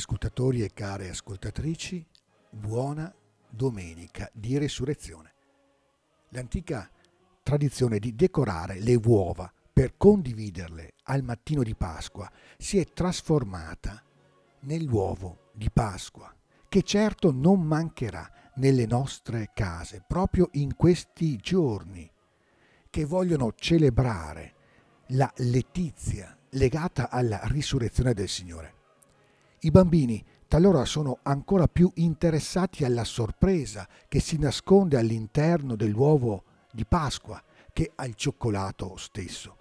Ascoltatori e care ascoltatrici, buona domenica di resurrezione. L'antica tradizione di decorare le uova per condividerle al mattino di Pasqua si è trasformata nell'uovo di Pasqua, che certo non mancherà nelle nostre case proprio in questi giorni che vogliono celebrare la letizia legata alla risurrezione del Signore. I bambini talora sono ancora più interessati alla sorpresa che si nasconde all'interno dell'uovo di Pasqua che al cioccolato stesso.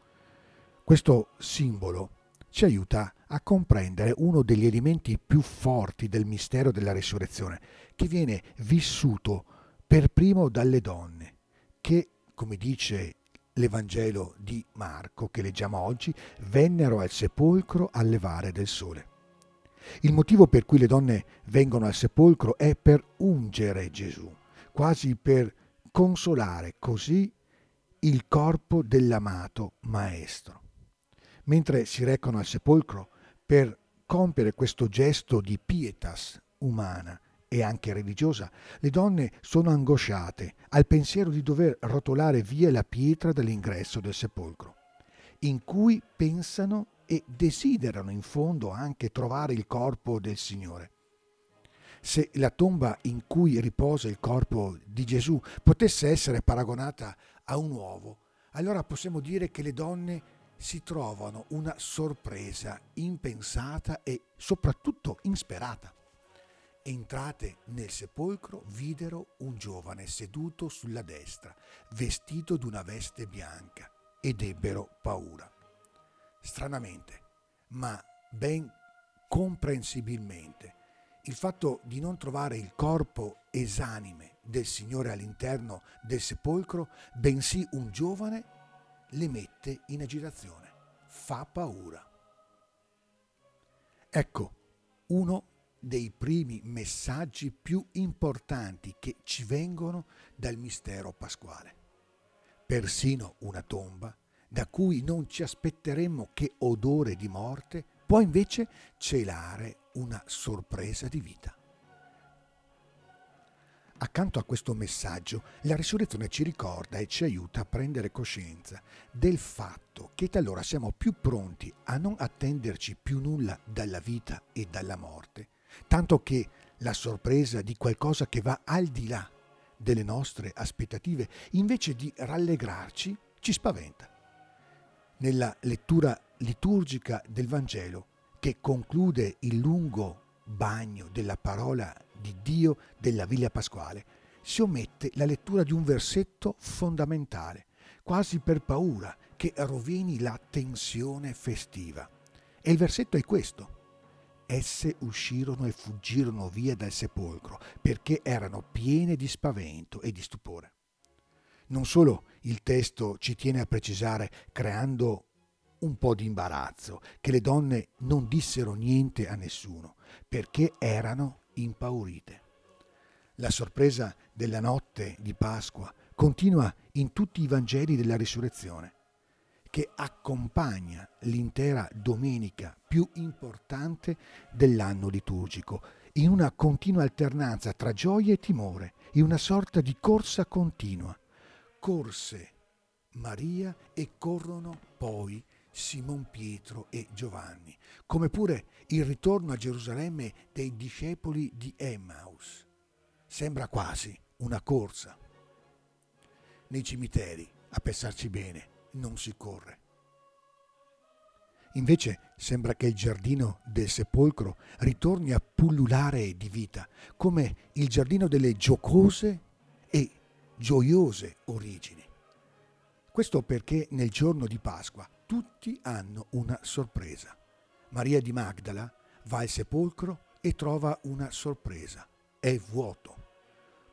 Questo simbolo ci aiuta a comprendere uno degli elementi più forti del mistero della risurrezione, che viene vissuto per primo dalle donne, che, come dice l'Evangelo di Marco che leggiamo oggi, vennero al sepolcro al levare del sole. Il motivo per cui le donne vengono al sepolcro è per ungere Gesù, quasi per consolare così il corpo dell'amato Maestro. Mentre si recano al sepolcro per compiere questo gesto di pietas umana e anche religiosa, le donne sono angosciate al pensiero di dover rotolare via la pietra dall'ingresso del sepolcro, in cui pensano e desiderano in fondo anche trovare il corpo del Signore. Se la tomba in cui riposa il corpo di Gesù potesse essere paragonata a un uovo, allora possiamo dire che le donne si trovano una sorpresa impensata e soprattutto insperata. Entrate nel sepolcro, videro un giovane seduto sulla destra, vestito d'una veste bianca, ed ebbero paura. Stranamente, ma ben comprensibilmente, il fatto di non trovare il corpo esanime del Signore all'interno del sepolcro, bensì un giovane, le mette in agitazione, fa paura. Ecco, uno dei primi messaggi più importanti che ci vengono dal mistero pasquale. Persino una tomba, da cui non ci aspetteremmo che odore di morte, può invece celare una sorpresa di vita. Accanto a questo messaggio, la risurrezione ci ricorda e ci aiuta a prendere coscienza del fatto che talora siamo più pronti a non attenderci più nulla dalla vita e dalla morte, tanto che la sorpresa di qualcosa che va al di là delle nostre aspettative, invece di rallegrarci, ci spaventa. Nella lettura liturgica del Vangelo, che conclude il lungo bagno della parola di Dio della Viglia Pasquale, si omette la lettura di un versetto fondamentale, quasi per paura che rovini la tensione festiva. E il versetto è questo. Esse uscirono e fuggirono via dal sepolcro perché erano piene di spavento e di stupore. Non solo il testo ci tiene a precisare, creando un po' di imbarazzo, che le donne non dissero niente a nessuno, perché erano impaurite. La sorpresa della notte di Pasqua continua in tutti i Vangeli della risurrezione, che accompagna l'intera domenica più importante dell'anno liturgico, in una continua alternanza tra gioia e timore, in una sorta di corsa continua. Corse Maria e corrono poi Simon Pietro e Giovanni, come pure il ritorno a Gerusalemme dei discepoli di Emmaus. Sembra quasi una corsa. Nei cimiteri, a pensarci bene, non si corre. Invece sembra che il giardino del sepolcro ritorni a pullulare di vita, come il giardino delle giocose gioiose origini. Questo perché nel giorno di Pasqua tutti hanno una sorpresa. Maria di Magdala va al sepolcro e trova una sorpresa. È vuoto.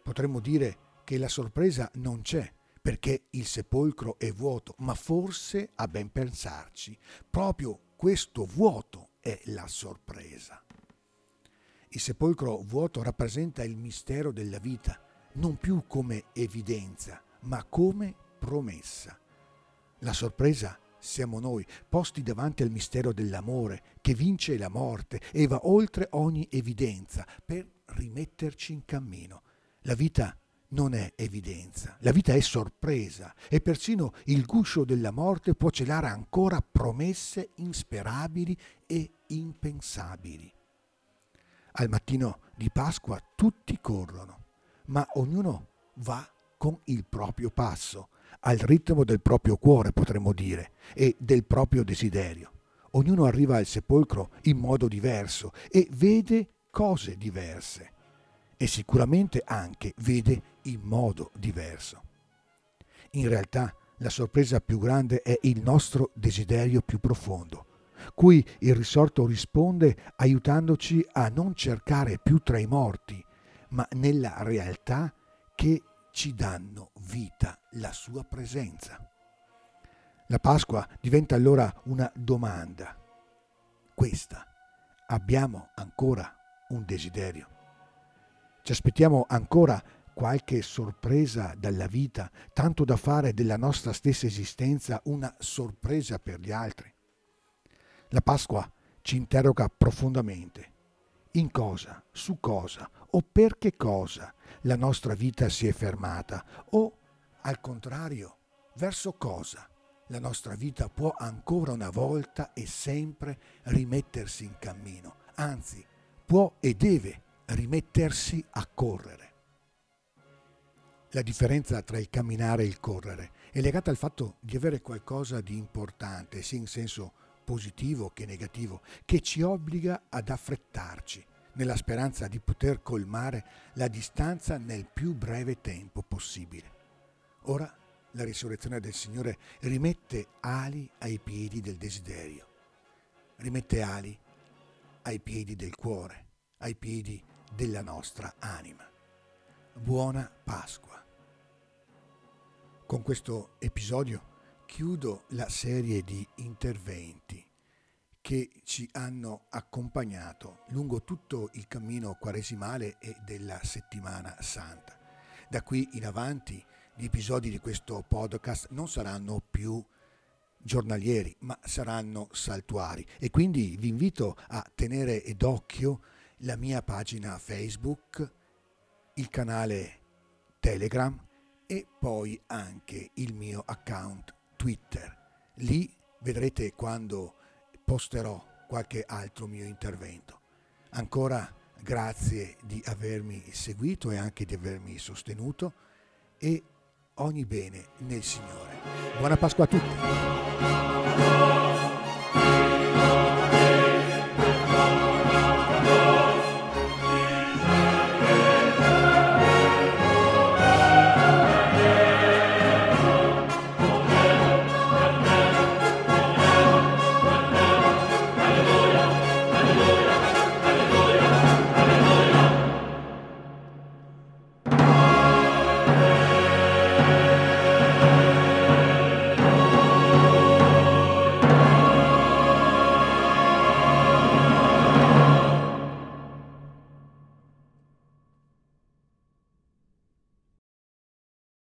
Potremmo dire che la sorpresa non c'è perché il sepolcro è vuoto, ma forse, a ben pensarci, proprio questo vuoto è la sorpresa. Il sepolcro vuoto rappresenta il mistero della vita, non più come evidenza, ma come promessa. La sorpresa siamo noi, posti davanti al mistero dell'amore che vince la morte e va oltre ogni evidenza per rimetterci in cammino. La vita non è evidenza, la vita è sorpresa e persino il guscio della morte può celare ancora promesse insperabili e impensabili. Al mattino di Pasqua tutti corrono, ma ognuno va con il proprio passo, al ritmo del proprio cuore, potremmo dire, e del proprio desiderio. Ognuno arriva al sepolcro in modo diverso e vede cose diverse e sicuramente anche vede in modo diverso. In realtà la sorpresa più grande è il nostro desiderio più profondo, cui il risorto risponde aiutandoci a non cercare più tra i morti, ma nella realtà che ci danno vita, la sua presenza. La Pasqua diventa allora una domanda. Questa. Abbiamo ancora un desiderio. Ci aspettiamo ancora qualche sorpresa dalla vita, tanto da fare della nostra stessa esistenza una sorpresa per gli altri. La Pasqua ci interroga profondamente. In cosa, su cosa o per che cosa la nostra vita si è fermata o, al contrario, verso cosa la nostra vita può ancora una volta e sempre rimettersi in cammino, anzi può e deve rimettersi a correre. La differenza tra il camminare e il correre è legata al fatto di avere qualcosa di importante, sia in senso positivo che negativo, che ci obbliga ad affrettarci, nella speranza di poter colmare la distanza nel più breve tempo possibile. Ora la risurrezione del Signore rimette ali ai piedi del desiderio, rimette ali ai piedi del cuore, ai piedi della nostra anima. Buona Pasqua. Con questo episodio chiudo la serie di interventi che ci hanno accompagnato lungo tutto il cammino quaresimale e della settimana santa. Da qui in avanti gli episodi di questo podcast non saranno più giornalieri, ma saranno saltuari e quindi vi invito a tenere d'occhio la mia pagina Facebook, il canale Telegram e poi anche il mio account Twitter. Lì vedrete quando posterò qualche altro mio intervento. Ancora grazie di avermi seguito e anche di avermi sostenuto e ogni bene nel Signore. Buona Pasqua a tutti.